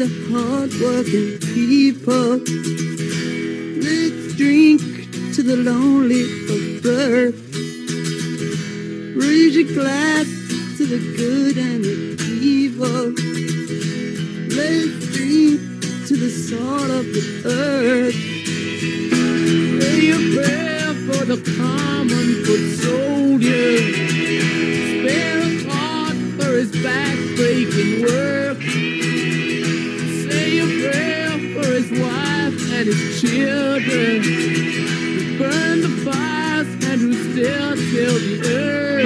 the hard-working people. Let's drink to the lonely of birth. Raise your glass to the good and the evil. Let's drink to the salt of the earth. Say a prayer for the common foot children. Who burn the fires and who still till the earth.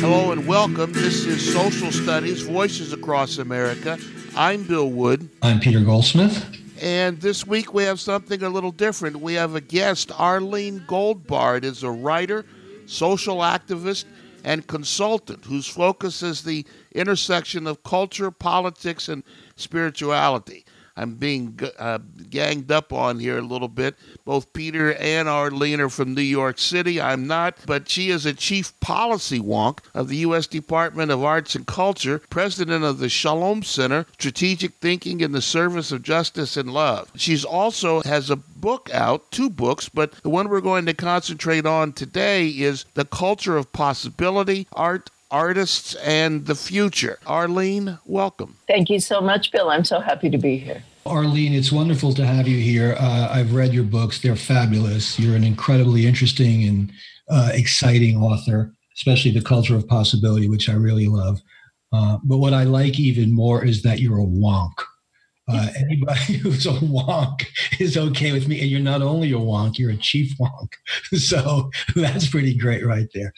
Hello and welcome. This is Social Studies Voices Across America. I'm Bill Wood. I'm Peter Goldsmith. And this week we have something a little different. We have a guest, Arlene Goldbard, is a writer, social activist, and consultant whose focus is the intersection of culture, politics, and spirituality. I'm being uh, ganged up on here a little bit. Both Peter and Arlene are from New York City. I'm not, but she is a chief policy wonk of the U.S. Department of Arts and Culture, president of the Shalom Center, Strategic Thinking in the Service of Justice and Love. She's also has a book out, two books, but the one we're going to concentrate on today is The Culture of Possibility, Art, artists and the future. Arlene, welcome. Thank you so much, Bill. I'm so happy to be here. Arlene, it's wonderful to have you here. Uh, I've read your books, they're fabulous. You're an incredibly interesting and uh, exciting author, especially The Culture of Possibility, which I really love. Uh, but what I like even more is that you're a wonk. Uh, anybody who's a wonk is okay with me. And you're not only a wonk, you're a chief wonk. So that's pretty great right there.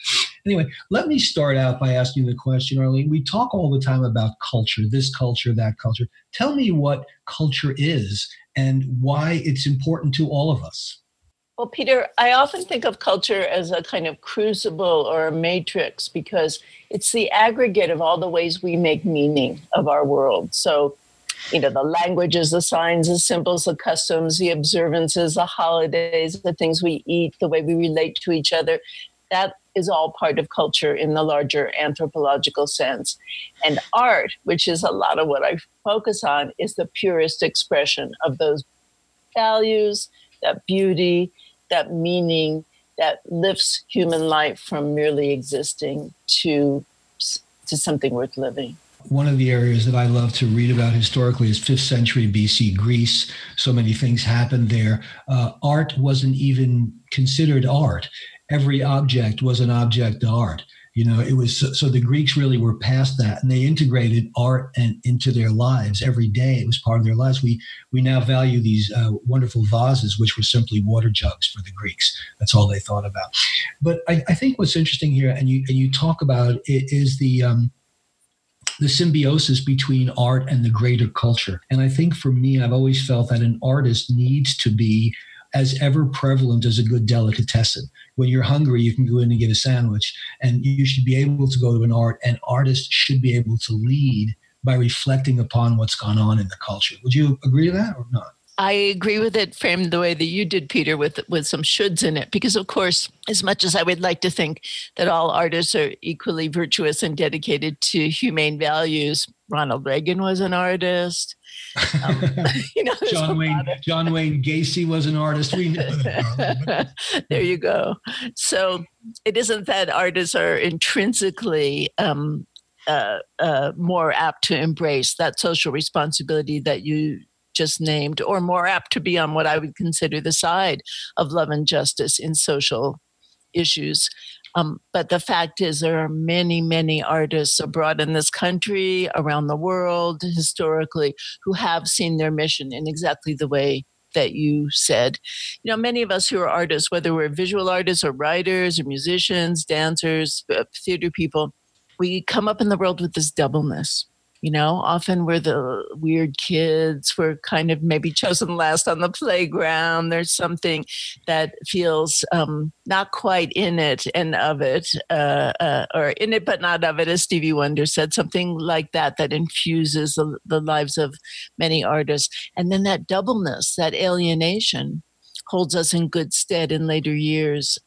Anyway, let me start out by asking you the question, Arlene. We talk all the time about culture, this culture, that culture. Tell me what culture is and why it's important to all of us. Well, Peter, I often think of culture as a kind of crucible or a matrix because it's the aggregate of all the ways we make meaning of our world. So, you know, the languages, the signs, the symbols, the customs, the observances, the holidays, the things we eat, the way we relate to each other. That is all part of culture in the larger anthropological sense. And art, which is a lot of what I focus on, is the purest expression of those values, that beauty, that meaning that lifts human life from merely existing to, to something worth living one of the areas that I love to read about historically is 5th century BC Greece. So many things happened there. Uh, art wasn't even considered art every object was an object of art. You know, it was so, so, the Greeks really were past that, and they integrated art and into their lives every day. It was part of their lives. We we now value these uh, wonderful vases, which were simply water jugs for the Greeks. That's all they thought about. But I, I think what's interesting here, and you and you talk about it, is the um, the symbiosis between art and the greater culture. And I think for me, I've always felt that an artist needs to be as ever prevalent as a good delicatessen. When you're hungry, you can go in and get a sandwich, and you should be able to go to an art, and artists should be able to lead by reflecting upon what's gone on in the culture. Would you agree to that or not? I agree with it framed the way that you did, Peter, with with some shoulds in it. Because of course, as much as I would like to think that all artists are equally virtuous and dedicated to humane values, Ronald Reagan was an artist. Um, you know, John Wayne of- John Wayne Gacy was an artist. We know that. there you go. So it isn't that artists are intrinsically um, uh, uh, more apt to embrace that social responsibility that you just named, or more apt to be on what I would consider the side of love and justice in social issues. Um, but the fact is, there are many, many artists abroad in this country, around the world, historically, who have seen their mission in exactly the way that you said. You know, many of us who are artists, whether we're visual artists or writers or musicians, dancers, uh, theater people, we come up in the world with this doubleness you know often we're the weird kids we're kind of maybe chosen last on the playground there's something that feels um, not quite in it and of it uh, uh, or in it but not of it as stevie wonder said something like that that infuses the, the lives of many artists. And then that doubleness that alienation holds us in good stead in later years.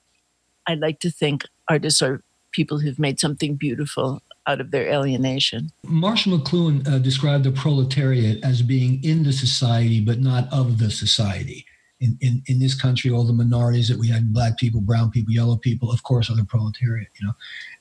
I like to think artists are people who've made something beautiful out of their alienation. Marshall McLuhan uh, described the proletariat as being in the society but not of the society. In, in, in this country, all the minorities that we had black people, brown people, yellow people, of course, are the proletariat, you know.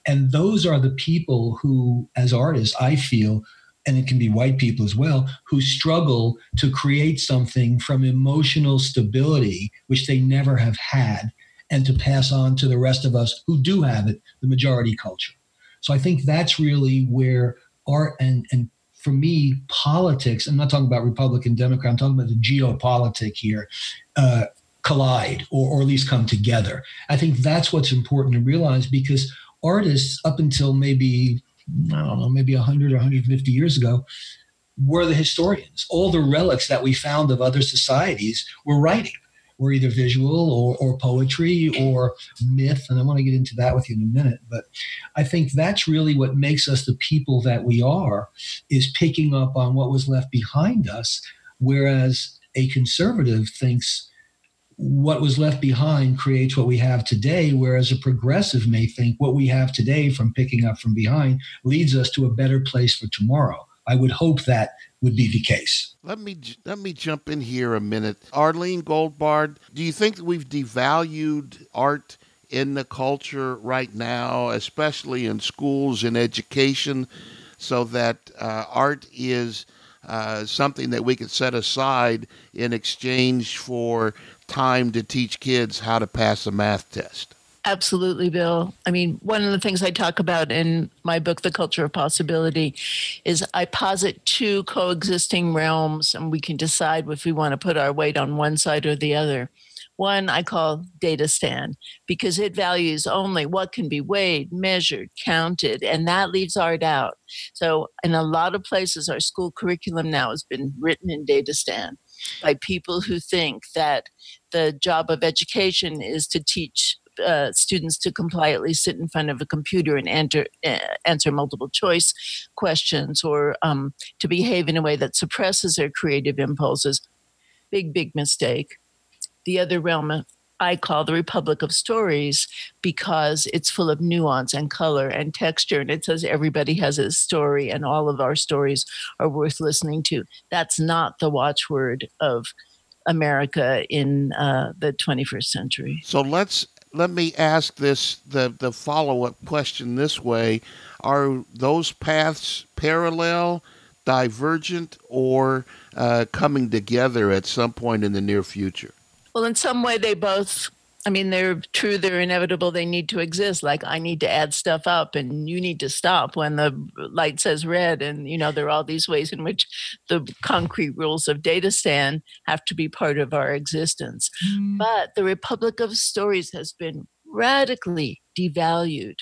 And those are the people who, as artists, I feel, and it can be white people as well, who struggle to create something from emotional stability, which they never have had, and to pass on to the rest of us who do have it, the majority culture. So I think that's really where art and, and for me, politics, I'm not talking about Republican, Democrat, I'm talking about the geopolitic here, uh, collide or, or at least come together. I think that's what's important to realize because artists, up until maybe, I don't know, maybe 100 or 150 years ago, were the historians. All the relics that we found of other societies were writing were either visual or, or poetry or myth. And I want to get into that with you in a minute. But I think that's really what makes us the people that we are, is picking up on what was left behind us. Whereas a conservative thinks what was left behind creates what we have today, whereas a progressive may think what we have today from picking up from behind leads us to a better place for tomorrow. I would hope that would be the case. Let me let me jump in here a minute. Arlene Goldbard, do you think that we've devalued art in the culture right now, especially in schools and education, so that uh, art is uh, something that we could set aside in exchange for time to teach kids how to pass a math test? Absolutely, Bill. I mean, one of the things I talk about in my book, The Culture of Possibility, is I posit two coexisting realms, and we can decide if we want to put our weight on one side or the other. One I call Datastan because it values only what can be weighed, measured, counted, and that leaves art out. So, in a lot of places, our school curriculum now has been written in Datastan by people who think that the job of education is to teach uh, students to compliantly sit in front of a computer and enter, uh, answer multiple choice questions or um, to behave in a way that suppresses their creative impulses. Big, big mistake. The other realm I call the Republic of Stories because it's full of nuance and color and texture. And it says everybody has a story and all of our stories are worth listening to. That's not the watchword of America in uh, the 21st century. So let's let me ask this the the follow up question this way: Are those paths parallel, divergent, or uh, coming together at some point in the near future? Well, in some way, they both I mean, they're true, they're inevitable, they need to exist. Like, I need to add stuff up and you need to stop when the light says red. And, you know, there are all these ways in which the concrete rules of Datastan have to be part of our existence. Mm. But the Republic of Stories has been radically devalued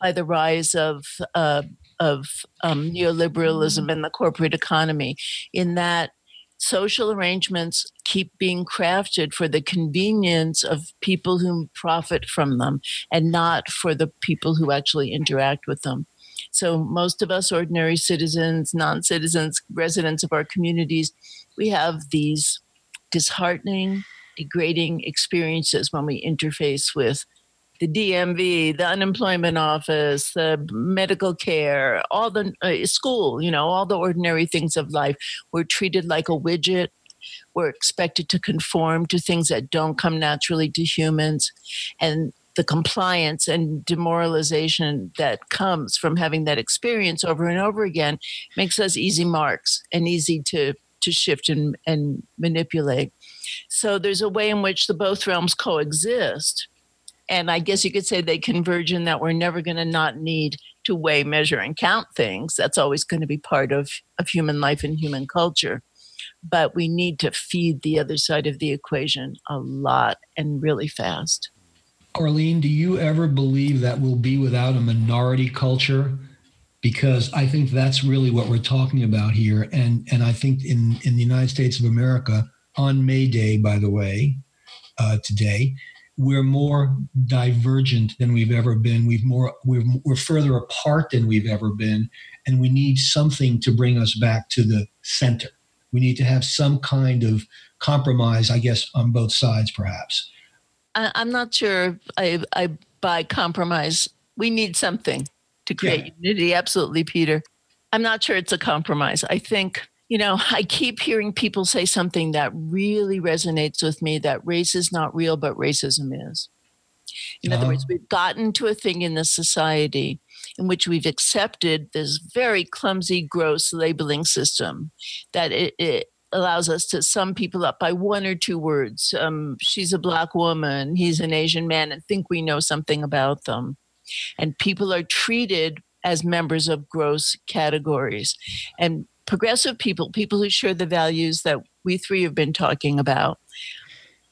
by the rise of, uh, of um, neoliberalism mm. and the corporate economy, in that social arrangements keep being crafted for the convenience of people who profit from them and not for the people who actually interact with them. So, most of us, ordinary citizens, non citizens, residents of our communities, we have these disheartening, degrading experiences when we interface with the DMV, the unemployment office, the medical care, all the uh, school, you know, all the ordinary things of life. We're treated like a widget. We're expected to conform to things that don't come naturally to humans. And the compliance and demoralization that comes from having that experience over and over again makes us easy marks and easy to to shift and, and manipulate. So there's a way in which the both realms coexist and I guess you could say they converge in that we're never going to not need to weigh, measure, and count things. That's always going to be part of, of human life and human culture. But we need to feed the other side of the equation a lot and really fast. Arlene, do you ever believe that we'll be without a minority culture? Because I think that's really what we're talking about here. And, and I think in, in the United States of America, on May Day, by the way, uh, today, we're more divergent than we've ever been. We've more we're, we're further apart than we've ever been, and we need something to bring us back to the center. We need to have some kind of compromise, I guess, on both sides, perhaps. I'm not sure I, I buy compromise. We need something to create yeah. unity. Absolutely, Peter. I'm not sure it's a compromise. I think, you know, I keep hearing people say something that really resonates with me that race is not real, but racism is. In uh-huh. other words, we've gotten to a thing in the society in which we've accepted this very clumsy, gross labeling system that it, it allows us to sum people up by one or two words. Um, she's a black woman, he's an Asian man, and think we know something about them. And people are treated as members of gross categories. And progressive people, people who share the values that we three have been talking about,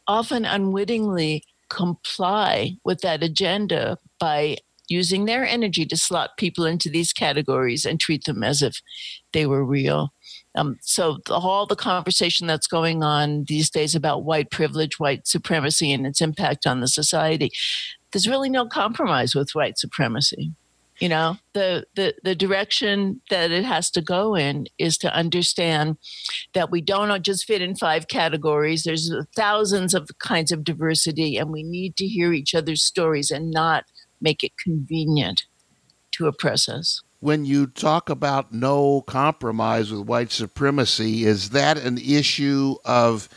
often unwittingly comply with that agenda by using their energy to slot people into these categories and treat them as if they were real. Um, so the, all the conversation that's going on these days about white privilege, white supremacy, and its impact on the society, there's really no compromise with white supremacy. You know, the, the the direction that it has to go in is to understand that we don't just fit in five categories. There's thousands of kinds of diversity, and we need to hear each other's stories and not make it convenient to oppress us when you talk about no compromise with white supremacy, is that an issue of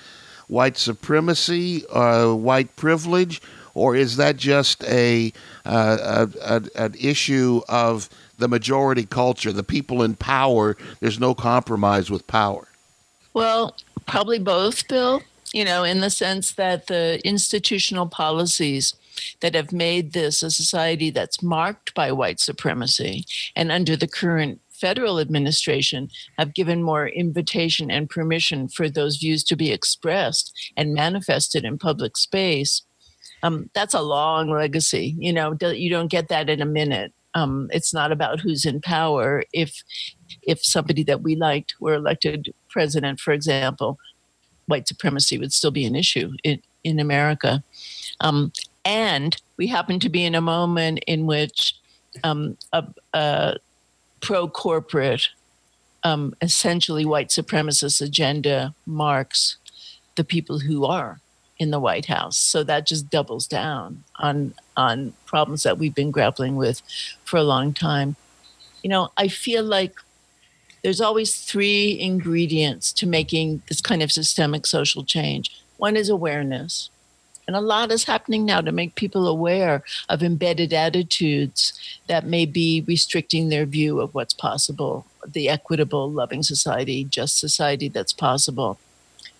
white supremacy, uh, white privilege, or is that just a, uh, a, a, an issue of the majority culture, the people in power? There's no compromise with power. Well, probably both, Bill. You know, in the sense that the institutional policies that have made this a society that's marked by white supremacy. And under the current federal administration, have given more invitation and permission for those views to be expressed and manifested in public space. Um, that's a long legacy. You know, you don't get that in a minute. Um, it's not about who's in power. If if somebody that we liked were elected president, for example, white supremacy would still be an issue in, in America. Um, and we happen to be in a moment in which um, a, a pro corporate, um, essentially white supremacist agenda marks the people who are in the White House. So that just doubles down on on problems that we've been grappling with for a long time. You know, I feel like there's always three ingredients to making this kind of systemic social change. One is awareness. And a lot is happening now to make people aware of embedded attitudes that may be restricting their view of what's possible, the equitable, loving society, just society that's possible.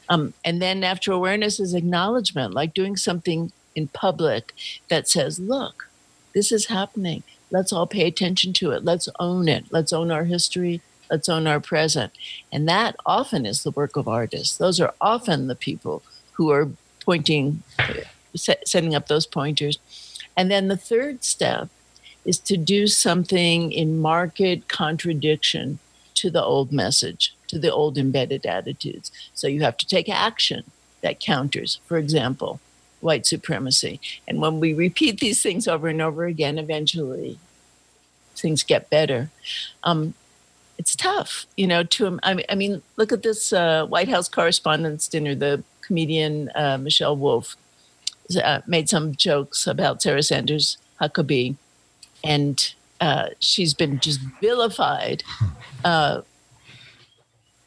Um, and then after awareness is acknowledgement, like doing something in public that says, look, this is happening. Let's all pay attention to it. Let's own it. Let's own our history. Let's own our present. And that often is the work of artists. Those are often the people who are pointing, setting up those pointers. And then the third step is to do something in marked contradiction to the old message, to the old embedded attitudes. So you have to take action that counters, for example, white supremacy. And when we repeat these things over and over again, eventually things get better. Um, it's tough, you know. To I mean, look at this uh, White House Correspondents' Dinner. The comedian uh, Michelle Wolf uh, made some jokes about Sarah Sanders Huckabee, and uh, she's been just vilified uh,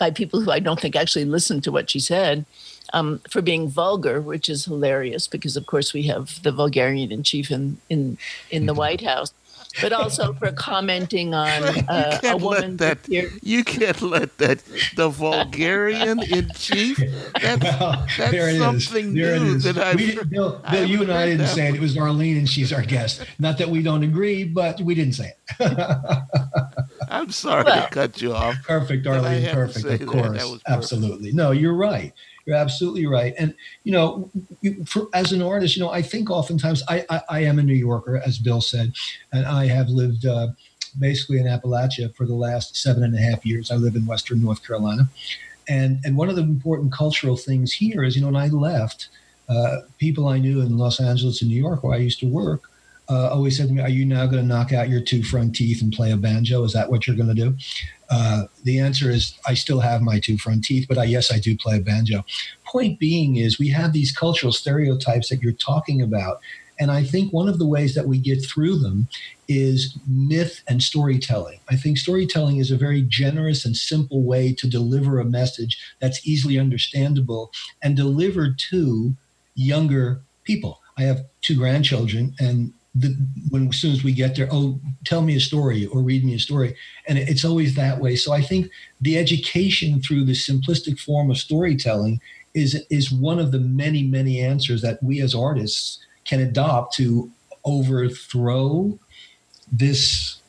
by people who I don't think actually listened to what she said. Um, for being vulgar, which is hilarious because, of course, we have the vulgarian in chief in in in the White House but also for commenting on uh, a woman. That, you can't let that the vulgarian in chief. That's, well, that's there something There new that I. Bill, Bill you and I didn't say it. It was Arlene, and she's our guest. Not that we don't agree, but we didn't say it. I'm sorry well, to cut you off. Perfect, Arlene. Perfect. Of course, perfect. absolutely. No, you're right. You're absolutely right. And you know, for, as an artist, you know, I think oftentimes I, I, I am a New Yorker, as Bill said, and I have lived uh, basically in Appalachia for the last seven and a half years. I live in Western North Carolina, and and one of the important cultural things here is, you know, when I left, uh, people I knew in Los Angeles and New York, where I used to work, uh, always said to me, "Are you now going to knock out your two front teeth and play a banjo? Is that what you're going to do?" Uh, the answer is I still have my two front teeth, but I, yes, I do play a banjo. Point being is we have these cultural stereotypes that you're talking about, And I think one of the ways that we get through them is myth and storytelling. I think storytelling is a very generous and simple way to deliver a message that's easily understandable and delivered to younger people. I have two grandchildren, and the, when as soon as we get there, oh, tell me a story or read me a story, and it's always that way. So I think the education through the simplistic form of storytelling is is one of the many many answers that we as artists can adopt to overthrow this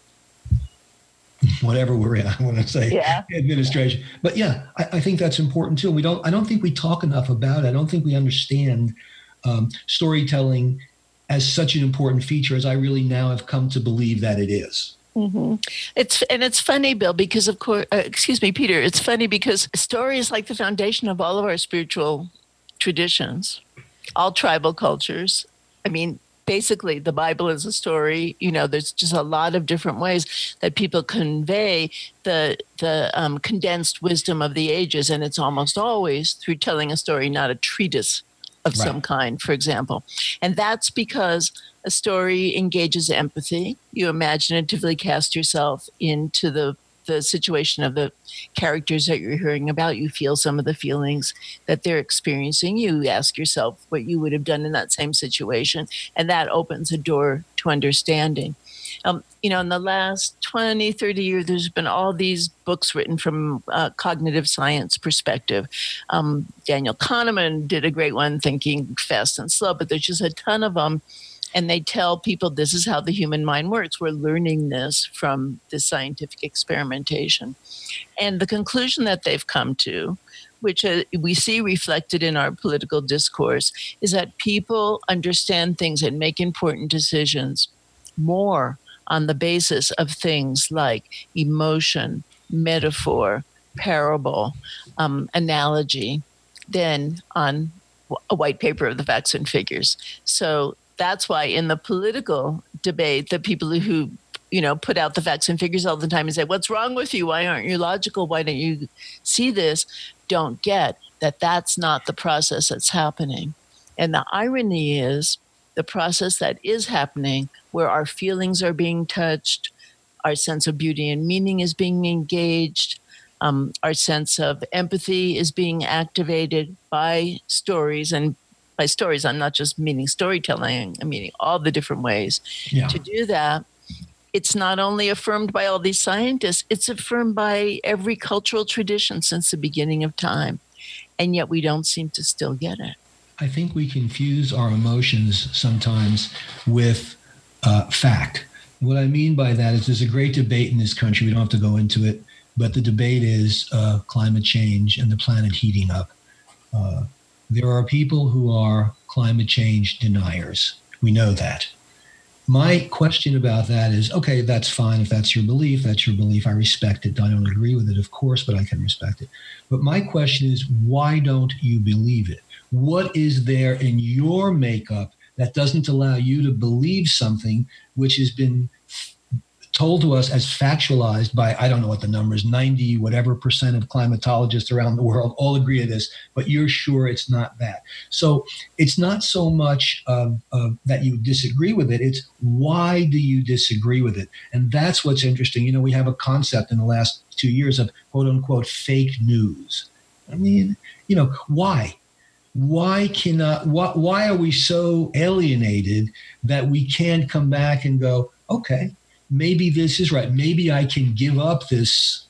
whatever we're in i want to say yeah. administration but yeah I, I, think that's important too we don't i don't think we talk enough about it i don't think we understand um, storytelling as such an important feature as i really now have come to believe that it is Mm-hmm. It's and it's funny, Bill, because of course, uh, excuse me, Peter. It's funny because story is like the foundation of all of our spiritual traditions, all tribal cultures. I mean, basically, the Bible is a story. You know, there's just a lot of different ways that people convey the the um, condensed wisdom of the ages, and it's almost always through telling a story, not a treatise of right. some kind, for example. And that's because a story engages empathy. You imaginatively cast yourself into the the situation of the characters that you're hearing about. You feel some of the feelings that they're experiencing. You ask yourself what you would have done in that same situation, and that opens a door to understanding. Um, you know, in the last 20, 30 years, there's been all these books written from a cognitive science perspective. Um, Daniel Kahneman did a great one, Thinking Fast and Slow, but there's just a ton of them. And they tell people this is how the human mind works. We're learning this from the scientific experimentation. And the conclusion that they've come to which uh, we see reflected in our political discourse, is that people understand things and make important decisions more on the basis of things like emotion, metaphor, parable, um, analogy, than on a white paper of the facts and figures. So that's why in the political debate, the people who you know put out the facts and figures all the time and say, "What's wrong with you? Why aren't you logical? Why don't you see this?" Don't get that that's not the process that's happening. And the irony is the process that is happening where our feelings are being touched, our sense of beauty and meaning is being engaged, um, our sense of empathy is being activated by stories. And by stories, I'm not just meaning storytelling, I'm meaning all the different ways yeah. to do that. It's not only affirmed by all these scientists, it's affirmed by every cultural tradition since the beginning of time. And yet we don't seem to still get it. I think we confuse our emotions sometimes with uh, fact. What I mean by that is there's a great debate in this country. We don't have to go into it, but the debate is uh, climate change and the planet heating up. Uh, there are people who are climate change deniers. We know that. My question about that is okay, that's fine. If that's your belief, that's your belief. I respect it. I don't agree with it, of course, but I can respect it. But my question is why don't you believe it? What is there in your makeup that doesn't allow you to believe something which has been told to us as factualized by I don't know what the number is 90 whatever percent of climatologists around the world all agree to this but you're sure it's not that. So it's not so much uh, uh, that you disagree with it it's why do you disagree with it? And that's what's interesting. You know we have a concept in the last two years of quote unquote fake news. I mean you know why why cannot why, why are we so alienated that we can't come back and go okay maybe this is right. Maybe i can give up this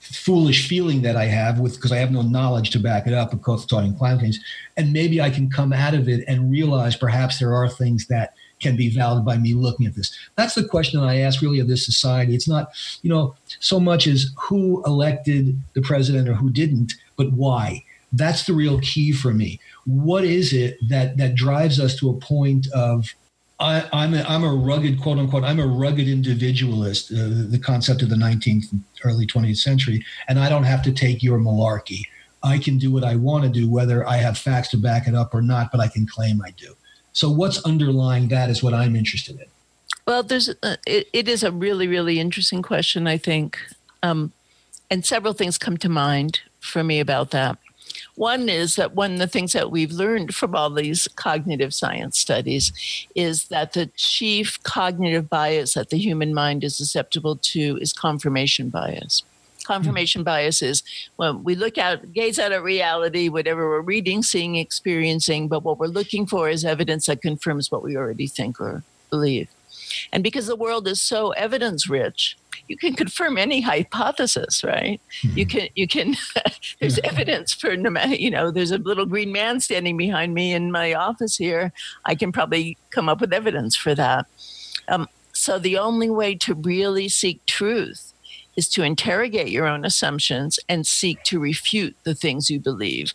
foolish feeling that i have with because i have no knowledge to back it up of course talking climate change. And maybe i can come out of it and realize perhaps there are things that can be valid by me looking at this. That's the question i ask really of this society. It's not you know so much as who elected the president or who didn't but why that's the real key for me. What is it that that drives us to a point of I, am a, I'm a rugged quote unquote I'm a rugged individualist, uh, the concept of the 19th early 20th century, and I don't have to take your malarkey. I can do what I want to do, whether I have facts to back it up or not, but I can claim I do. So what's underlying that is what I'm interested in. Well, there's uh, it, it is a really really interesting question, I think, um, and several things come to mind for me about that. One is that one of the things that we've learned from all these cognitive science studies is that the chief cognitive bias that the human mind is susceptible to is confirmation bias. Confirmation mm-hmm. bias is when we look out, gaze out at reality, whatever we're reading, seeing, experiencing, but what we're looking for is evidence that confirms what we already think or believe. And because the world is so evidence rich, you can confirm any hypothesis, right? Mm-hmm. You can, you can, there's yeah. evidence for, you know, there's a little green man standing behind me in my office here. I can probably come up with evidence for that. Um, so the only way to really seek truth is to interrogate your own assumptions and seek to refute the things you believe.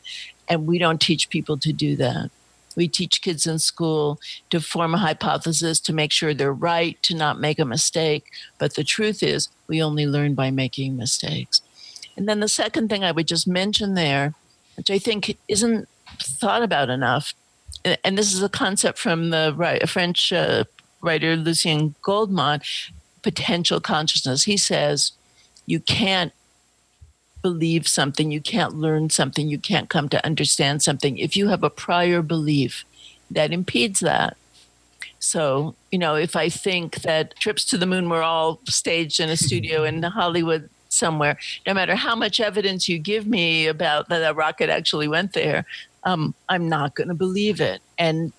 And we don't teach people to do that. We teach kids in school to form a hypothesis, to make sure they're right, to not make a mistake. But the truth is, we only learn by making mistakes. And then the second thing I would just mention there, which I think isn't thought about enough, and this is a concept from the French uh, writer Lucien Goldmann, potential consciousness. He says, you can't believe something, you can't learn something, you can't come to understand something if you have a prior belief that impedes that. So, you know, if I think that trips to the moon were all staged in a studio in Hollywood somewhere, no matter how much evidence you give me about that a rocket actually went there, um, I'm not going to believe it. And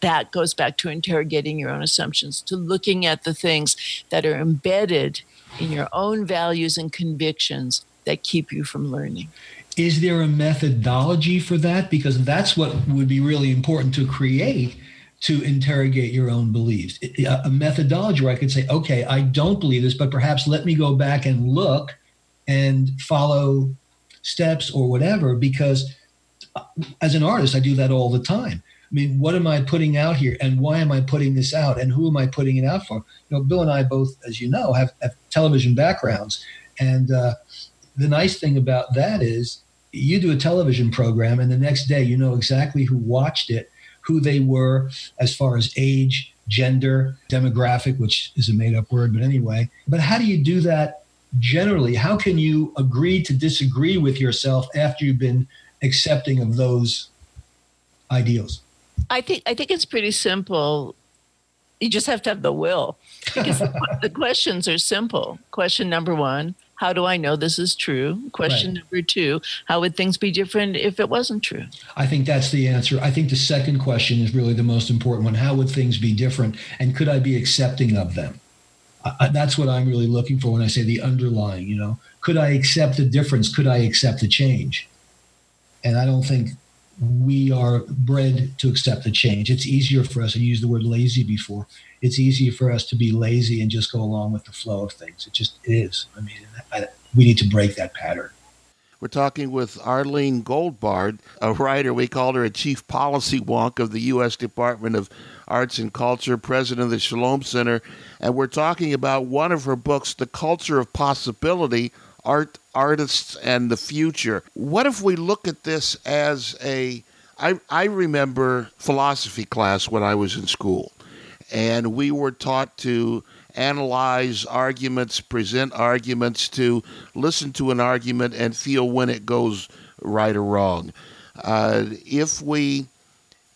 that goes back to interrogating your own assumptions, to looking at the things that are embedded in your own values and convictions that keep you from learning. Is there a methodology for that? Because that's what would be really important to create to interrogate your own beliefs. A methodology where I could say, okay, I don't believe this, but perhaps let me go back and look and follow steps or whatever, because uh, as an artist, I do that all the time. I mean, what am I putting out here, and why am I putting this out, and who am I putting it out for? You know, Bill and I both, as you know, have, have television backgrounds, and uh, the nice thing about that is you do a television program and the next day you know exactly who watched it, who they were as far as age, gender, demographic, which is a made up word, but anyway. But how do you do that generally? How can you agree to disagree with yourself after you've been accepting of those ideals? I think I think it's pretty simple. You just have to have the will. Because the questions are simple. Question number one how do I know this is true? Question right. number two, how would things be different if it wasn't true? I think that's the answer. I think the second question is really the most important one. How would things be different? And could I be accepting of them? Uh, that's what I'm really looking for when I say the underlying, you know, could I accept the difference? Could I accept the change? And I don't think we are bred to accept the change. It's easier for us, I used the word lazy before it's easier for us to be lazy and just go along with the flow of things. It just is. I mean, I, we need to break that pattern. We're talking with Arlene Goldbard, a writer. We called her a chief policy wonk of the U.S. Department of Arts and Culture, president of the Shalom Center. And we're talking about one of her books, The Culture of Possibility Art, Artists, and the Future. What if we look at this as a I, I remember philosophy class when I was in school and we were taught to analyze arguments, present arguments, to listen to an argument and feel when it goes right or wrong. Uh, if we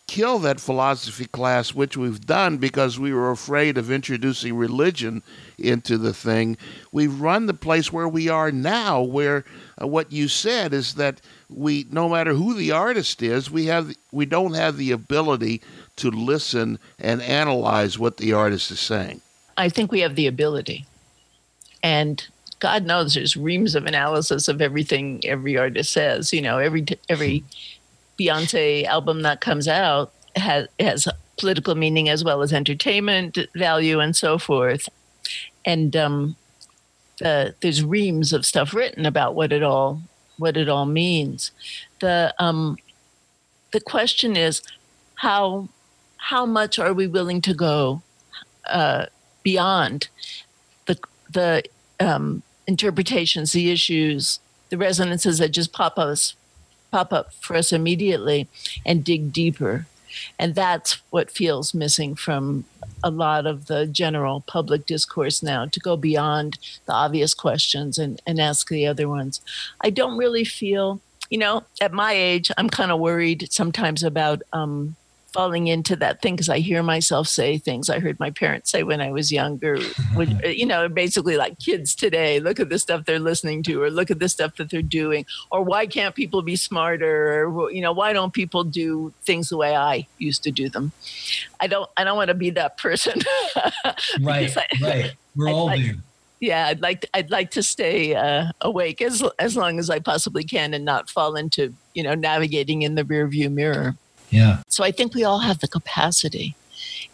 kill that philosophy class, which we've done because we were afraid of introducing religion into the thing, we've run the place where we are now, where uh, what you said is that we, no matter who the artist is, we have we don't have the ability to listen and analyze what the artist is saying? I think we have the ability. And God knows there's reams of analysis of everything every artist says. You know, every every Beyonce album that comes out has has political meaning as well as entertainment value and so forth. And um, uh, there's reams of stuff written about what it all what it all means. The um, the question is how how much are we willing to go uh, beyond the the um, interpretations, the issues, the resonances that just pop us pop up for us immediately, and dig deeper. And that's what feels missing from a lot of the general public discourse now to go beyond the obvious questions and, and ask the other ones. I don't really feel you know, at my age, I'm kind of worried sometimes about um, falling into that thing because I hear myself say things I heard my parents say when I was younger. which, you know, basically like kids today, look at the stuff they're listening to, or look at the stuff that they're doing, or why can't people be smarter, or you know, why don't people do things the way I used to do them? I don't. I don't want to be that person. right. I, right. We're I'd all like, there. Yeah, I'd like to, I'd like to stay uh, awake as as long as I possibly can and not fall into you know navigating in the rearview mirror. Yeah. So I think we all have the capacity.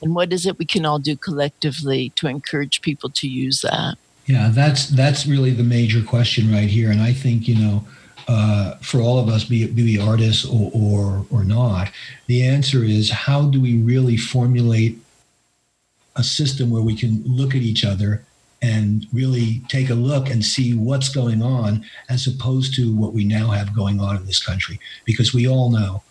And what is it we can all do collectively to encourage people to use that? Yeah, that's that's really the major question right here. And I think, you know, uh, for all of us, be it, be artists or, or, or not, the answer is how do we really formulate a system where we can look at each other and really take a look and see what's going on as opposed to what we now have going on in this country? Because we all know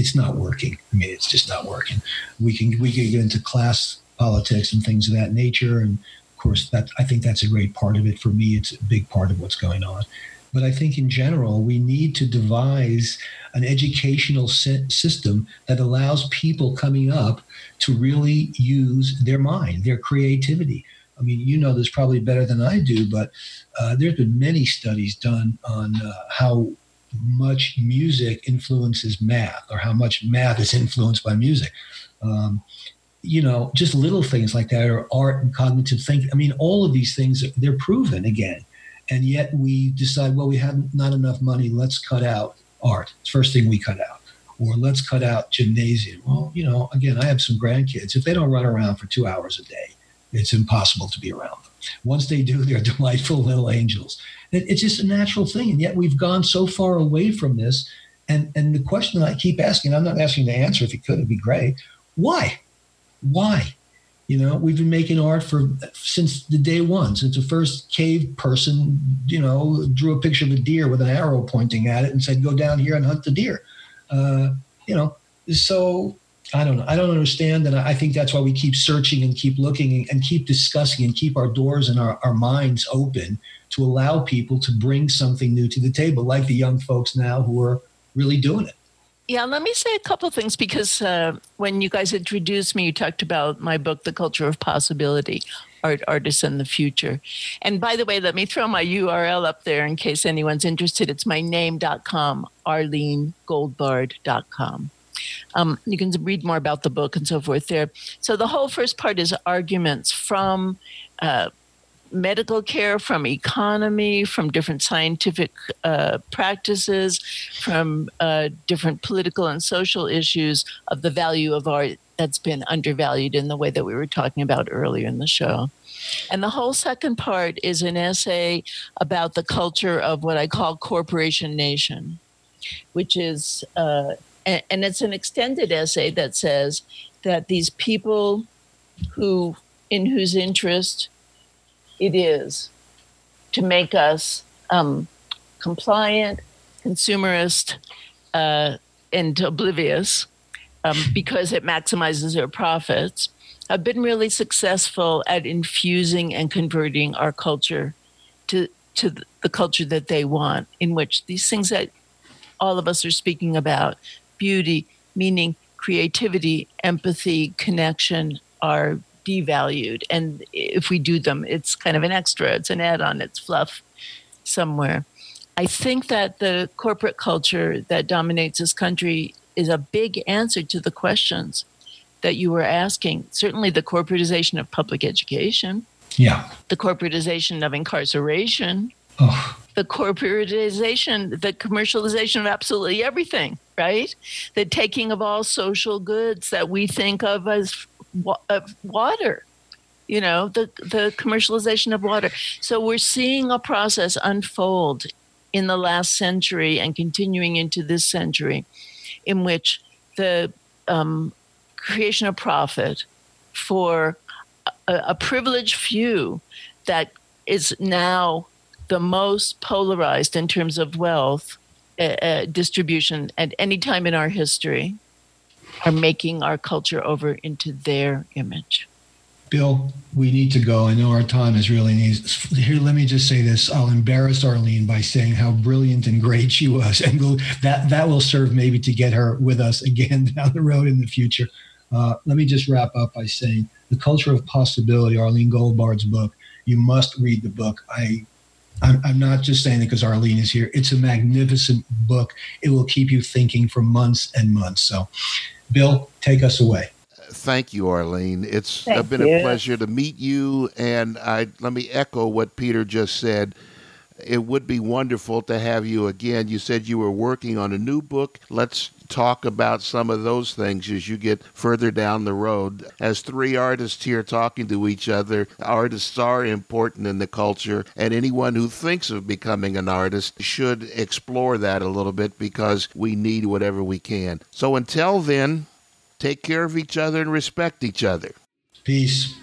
it's not working. I mean, it's just not working. We can we can get into class politics and things of that nature, and of course, that I think that's a great part of it. For me, it's a big part of what's going on. But I think in general, we need to devise an educational system that allows people coming up to really use their mind, their creativity. I mean, you know this probably better than I do, but uh, there's been many studies done on uh, how much music influences math or how much math is influenced by music. Um, you know, just little things like that, or art and cognitive thinking. I mean, all of these things, they're proven again. And yet we decide, well, we have not enough money. Let's cut out art. It's first thing we cut out. Or let's cut out gymnasium. Well, you know, again, I have some grandkids. If they don't run around for two hours a day, it's impossible to be around them. Once they do, they're delightful little angels. It's just a natural thing. And yet we've gone so far away from this. And, and the question that I keep asking, I'm not asking the answer. If you could, it'd be great. Why? Why? You know, we've been making art for since the day one, since the first cave person, you know, drew a picture of a deer with an arrow pointing at it and said, "Go down here and hunt the deer." Uh, you know, so I don't know. I don't understand. And I think that's why we keep searching and keep looking and, keep discussing and keep our doors and our, our minds open to allow people to bring something new to the table, like the young folks now who are really doing it. Yeah, let me say a couple things because uh, when you guys introduced me, you talked about my book, The Culture of Possibility Art, Artists, and the Future. And by the way, let me throw my URL up there in case anyone's interested. It's my name.com, arlenegoldbard.com. Um, you can read more about the book and so forth there. So the whole first part is arguments from uh, medical care, from economy, from different scientific uh, practices, from uh, different political and social issues of the value of art that's been undervalued in the way that we were talking about earlier in the show. And the whole second part is an essay about the culture of what I call corporation nation, which is uh, and, and it's an extended essay that says that these people who in whose interest it is to make us um, compliant, consumerist, uh, and oblivious um, because it maximizes their profits, have been really successful at infusing and converting our culture to to the culture that they want, in which these things that all of us are speaking about beauty, meaning creativity, empathy, connection are devalued. And if we do them, it's kind of an extra, it's an add on, it's fluff somewhere. I think that the corporate culture that dominates this country is a big answer to the questions that you were asking. Certainly, the corporatization of public education. Yeah. The corporatization of incarceration. Oh the corporatization, the commercialization of absolutely everything, right? The taking of all social goods that we think of as water, you know, the, the commercialization of water. So we're seeing a process unfold in the last century and continuing into this century in which the um, creation of profit for a, a privileged few that is now the most polarized in terms of wealth uh, uh, distribution at any time in our history are making our culture over into their image. Bill, we need to go. I know our time is really needs. Here, let me just say this. I'll embarrass Arlene by saying how brilliant and great she was, and we'll, that that will serve maybe to get her with us again down the road in the future. Uh, let me just wrap up by saying the culture of possibility, Arlene Goldbard's book. You must read the book. I I'm, I'm not just saying it because Arlene is here. It's a magnificent book. It will keep you thinking for months and months. So, Bill, take us away. Thank you, Arlene. It's Thank been you. a pleasure to meet you. And I let me echo what Peter just said. It would be wonderful to have you again. You said you were working on a new book. Let's talk about some of those things as you get further down the road. As three artists here talking to each other, artists are important in the culture, and anyone who thinks of becoming an artist should explore that a little bit because we need whatever we can. So until then, take care of each other and respect each other. Peace.